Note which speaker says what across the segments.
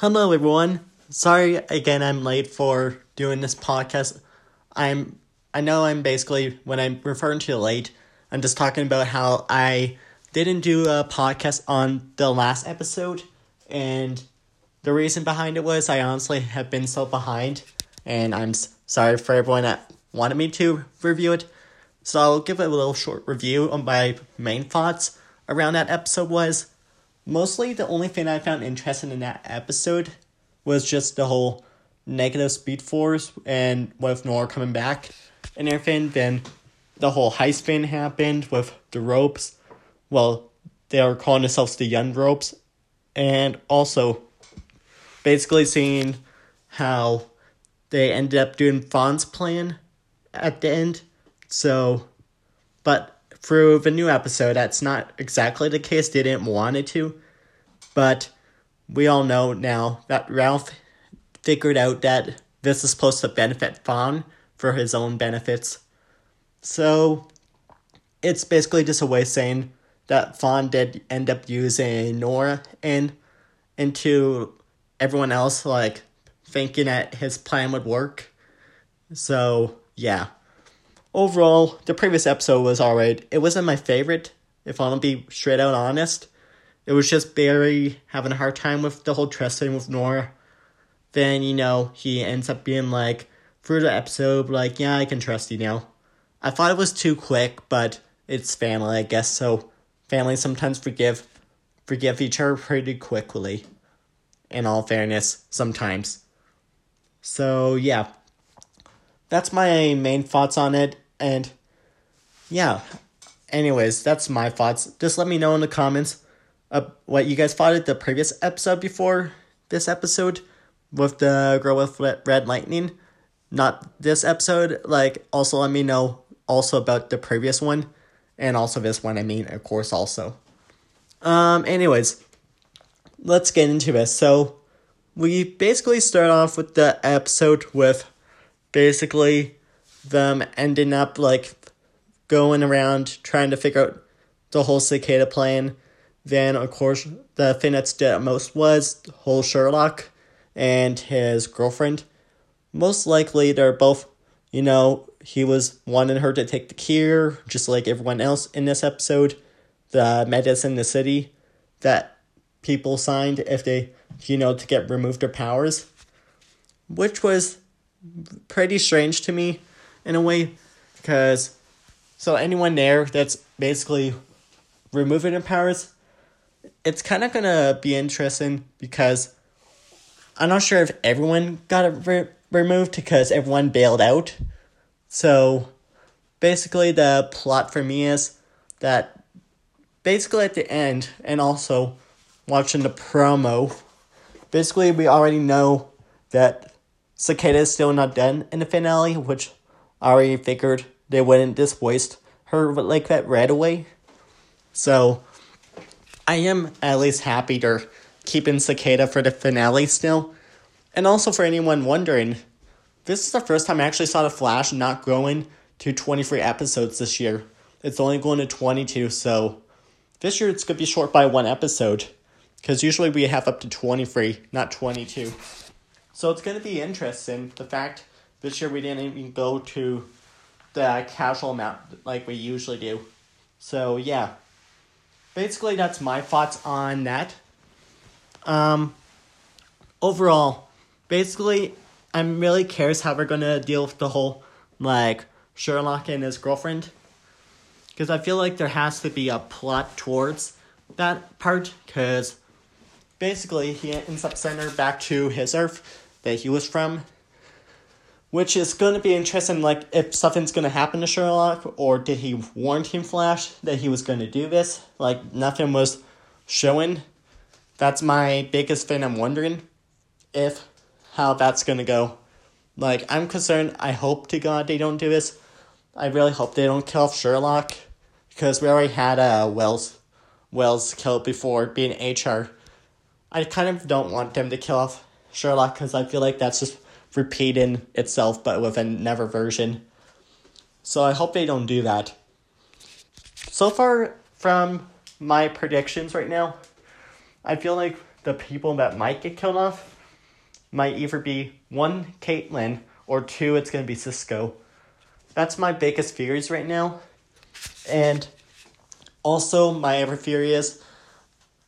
Speaker 1: Hello, everyone. Sorry again, I'm late for doing this podcast. I'm, I know I'm basically, when I'm referring to late, I'm just talking about how I didn't do a podcast on the last episode, and the reason behind it was I honestly have been so behind, and I'm sorry for everyone that wanted me to review it. So I'll give a little short review on my main thoughts around that episode was mostly the only thing I found interesting in that episode was just the whole negative speed force and with Nora coming back and everything. Then the whole heist thing happened with the rogues. Well, they are calling themselves the Young Rogues. And also, basically seeing how they ended up doing Thawne's plan at the end. So, but through the new episode, that's not exactly the case. They didn't want it to. But we all know now that Ralph figured out that this is supposed to benefit Thawne for his own benefits. So it's basically just a way saying that Thawne did end up using Nora and into everyone else like thinking that his plan would work. So yeah. Overall, the previous episode was alright. It wasn't my favorite, if I'm gonna be straight out honest. It was just Barry having a hard time with the whole trust thing with Nora. Then, you know, he ends up being like, through the episode, like, yeah, I can trust you now. I thought it was too quick, but it's family, I guess, so families sometimes forgive forgive each other pretty quickly. In all fairness, sometimes. So yeah. That's my main thoughts on it, and yeah. Anyways, that's my thoughts. Just let me know in the comments uh, what you guys thought of the previous episode before this episode with the girl with red lightning. Not this episode. Like, also let me know also about the previous one, and also this one. I mean, of course, also. Um. Anyways, let's get into this. So, we basically start off with the episode with basically them ending up like going around trying to figure out the whole cicada plan then, of course, the thing that stood out most was whole Sherlock and his girlfriend. Most likely, they're both, you know, he was wanting her to take the cure, just like everyone else in this episode. The medicine in the city that people signed if they, you know, to get removed their powers. Which was pretty strange to me in a way, because so anyone there that's basically removing their powers it's kind of gonna be interesting because I'm not sure if everyone got it re- removed because everyone bailed out. So basically, the plot for me is that basically at the end, and also watching the promo, basically we already know that Cicada is still not dead in the finale, which I already figured they wouldn't waste her like that right away. So I am at least happy they're keeping Cicada for the finale still. And also for anyone wondering, this is the first time I actually saw The Flash not going to 23 episodes this year. It's only going to 22, so this year it's going to be short by one episode. Because usually we have up to 23, not 22. So it's going to be interesting. The fact this year we didn't even go to the casual amount like we usually do. So yeah basically that's my thoughts on that. Um, overall, basically, I'm really curious how we're gonna deal with the whole like Sherlock and his girlfriend, because I feel like there has to be a plot towards that part. Because basically, he ends up sending her back to his Earth that he was from, which is going to be interesting. Like, if something's going to happen to Sherlock, or did he warn Team Flash that he was going to do this? Like, nothing was showing. That's my biggest thing. I'm wondering if how that's going to go. Like, I'm concerned. I hope to God they don't do this. I really hope they don't kill off Sherlock because we already had uh, Wells Wells killed before being HR. I kind of don't want them to kill off Sherlock because I feel like that's just repeating itself but with another version. So I hope they don't do that. So far from my predictions right now, I feel like the people that might get killed off might either be one, Caitlin, or two, it's gonna be Cisco. That's my biggest fears right now. And also, my other theory is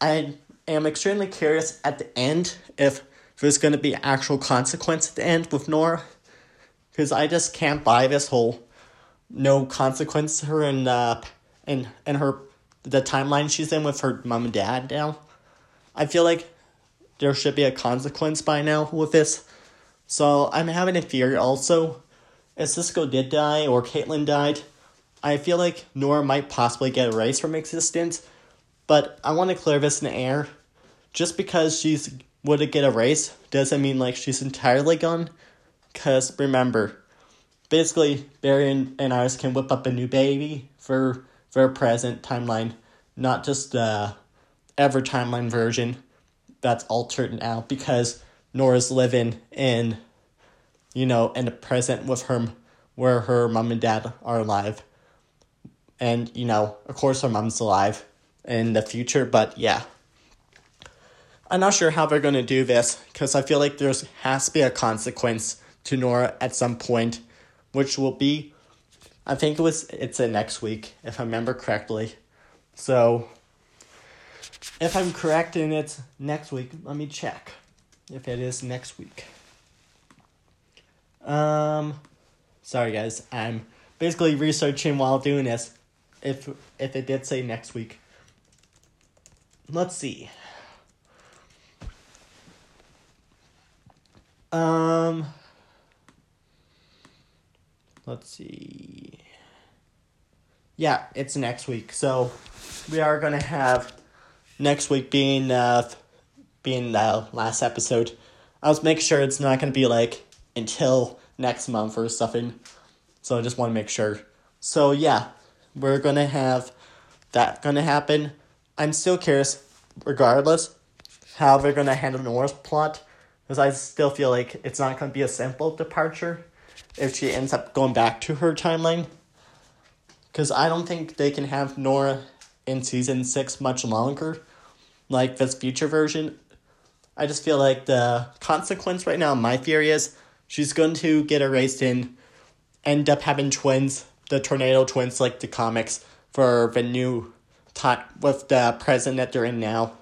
Speaker 1: I am extremely curious at the end if there's going to be actual consequence at the end with Nora. Because I just can't buy this whole no consequence her and uh and and her the timeline she's in with her mom and dad now. I feel like there should be a consequence by now with this. So I'm having a fear also. If Cisco did die or Caitlin died, I feel like Nora might possibly get erased from existence. But I want to clear this in the air. Just because she's would it get erased doesn't mean like she's entirely gone. Cause remember, basically Barry and, and Iris can whip up a new baby for their present timeline, not just the ever timeline version that's altered now because Nora's living in you know in the present with her where her mom and dad are alive. And you know, of course her mom's alive in the future, but yeah. I'm not sure how they're going to do this because I feel like there's has to be a consequence to Nora at some point, which will be, I think it was it's a next week if I remember correctly. So, if I'm correct and it's next week, let me check if it is next week. Um, sorry guys, I'm basically researching while doing this. If if it did say next week, let's see. Um, let's see. Yeah, it's next week. So we are gonna have next week being uh being the last episode. I was making sure it's not gonna be like until next month or something. So I just want to make sure. So yeah, we're gonna have that gonna happen. I'm still curious, regardless, how they're gonna handle Nora's plot because I still feel like it's not going to be a simple departure if she ends up going back to her timeline. Because I don't think they can have Nora in season six much longer, like this future version. I just feel like the consequence right now, my theory is she's going to get erased and end up having twins, the tornado twins, like the comics, for the new time with the present that they're in now.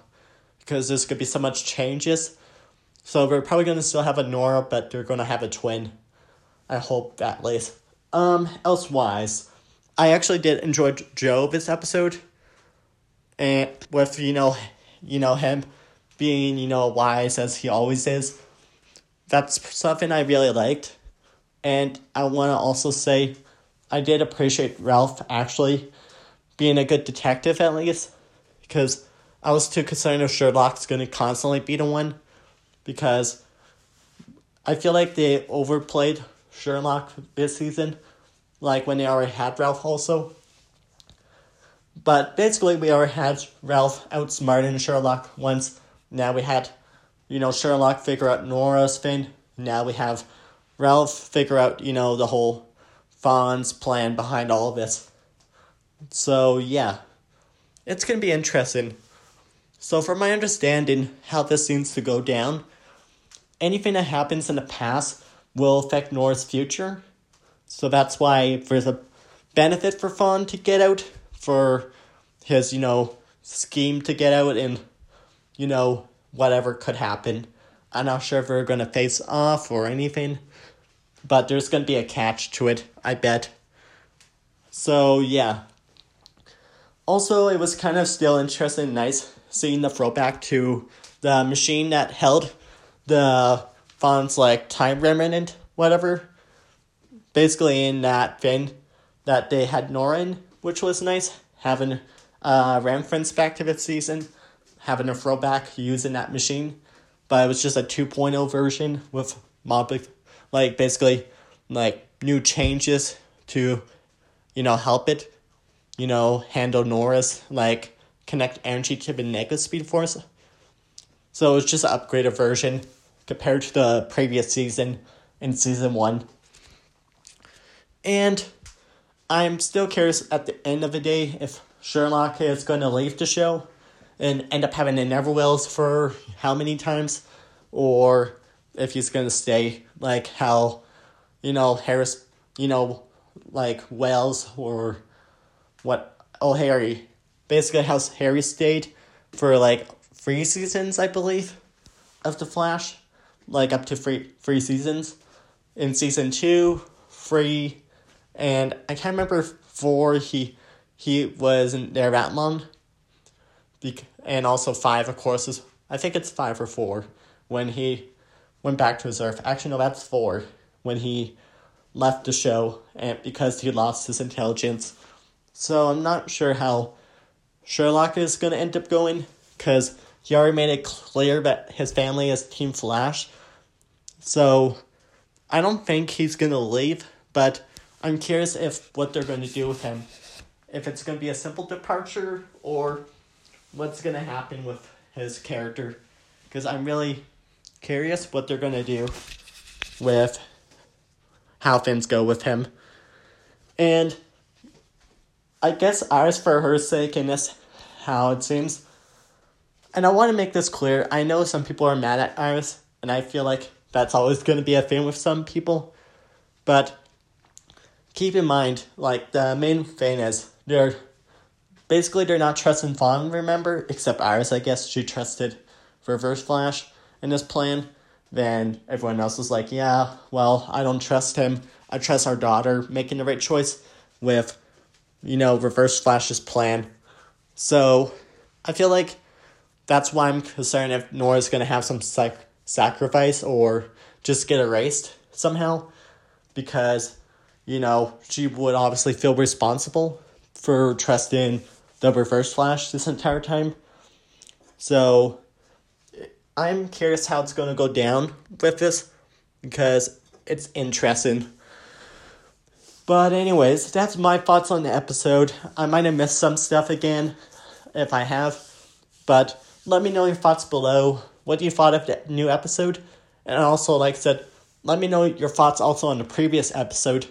Speaker 1: Because there's going to be so much changes so we're probably gonna still have a Nora, but they're gonna have a twin. I hope at least. Um, elsewise, I actually did enjoy Joe this episode, and with you know, you know him being you know wise as he always is. That's something I really liked, and I want to also say, I did appreciate Ralph actually being a good detective at least, because I was too concerned if Sherlock's gonna constantly be the one because I feel like they overplayed Sherlock this season, like when they already had Ralph also. But basically, we already had Ralph outsmarting Sherlock once. Now we had, you know, Sherlock figure out Nora's thing. Now we have Ralph figure out, you know, the whole Thawne's plan behind all of this. So, yeah, it's going to be interesting. So, from my understanding, how this seems to go down, anything that happens in the past will affect Nora's future. So that's why there's a benefit for Thawne to get out, for his, you know, scheme to get out, and, you know, whatever could happen. I'm not sure if we're going to face off or anything, but there's going to be a catch to it, I bet. So, yeah. Also, it was kind of still interesting and nice seeing the throwback to the machine that held the Thawne's like time remnant, whatever. Basically, in that thing that they had Norin, which was nice, having a reference back to this season, having a throwback using that machine. But it was just a 2.0 version with mob, like basically, like new changes to, you know, help it, you know, handle Nora's, like connect energy to the negative speed force. So it's just an upgraded version compared to the previous season in season one. And I'm still curious at the end of the day if Sherlock is going to leave the show. and end up having a Neverwells for how many times, or if he's gonna stay like how, you know, Harris, you know, like Wells or what? Oh, Harry. Basically, how Harry stayed for like three seasons, I believe, of the Flash, like up to three three seasons. In season two, three, and I can't remember four. He he wasn't there that long. And also five, of course, is I think it's five or four when he went back to his Earth. Actually, no, that's four when he left the show and because he lost his intelligence. So I'm not sure how Sherlock is going to end up going because he already made it clear that his family is Team Flash. So I don't think he's going to leave, but I'm curious if what they're going to do with him. If it's going to be a simple departure or what's going to happen with his character. Because I'm really curious what they're going to do with how things go with him. And I guess ours for her sake, and that's how it seems. And I want to make this clear. I know some people are mad at Iris, and I feel like that's always going to be a thing with some people. But keep in mind, like, the main thing is they're basically they're not trusting Thawne, remember? Except Iris, I guess, she trusted Reverse Flash in this plan. Then everyone else was like, yeah, well, I don't trust him. I trust our daughter making the right choice with, you know, Reverse Flash's plan. So I feel like that's why I'm concerned if Nora's going to have some sac- sacrifice or just get erased somehow. Because, you know, she would obviously feel responsible for trusting the Reverse Flash this entire time. So I'm curious how it's going to go down with this because it's interesting. But, anyways, that's my thoughts on the episode. I might have missed some stuff again if I have, but let me know your thoughts below. What do you thought of the new episode? And also, like I said, let me know your thoughts also on the previous episode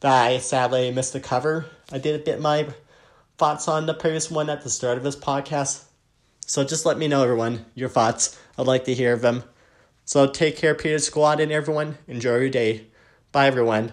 Speaker 1: that I sadly missed the cover. I did get my thoughts on the previous one at the start of this podcast. So just let me know, everyone, your thoughts. I'd like to hear them. So take care, Peter Squad, and everyone. Enjoy your day. Bye, everyone.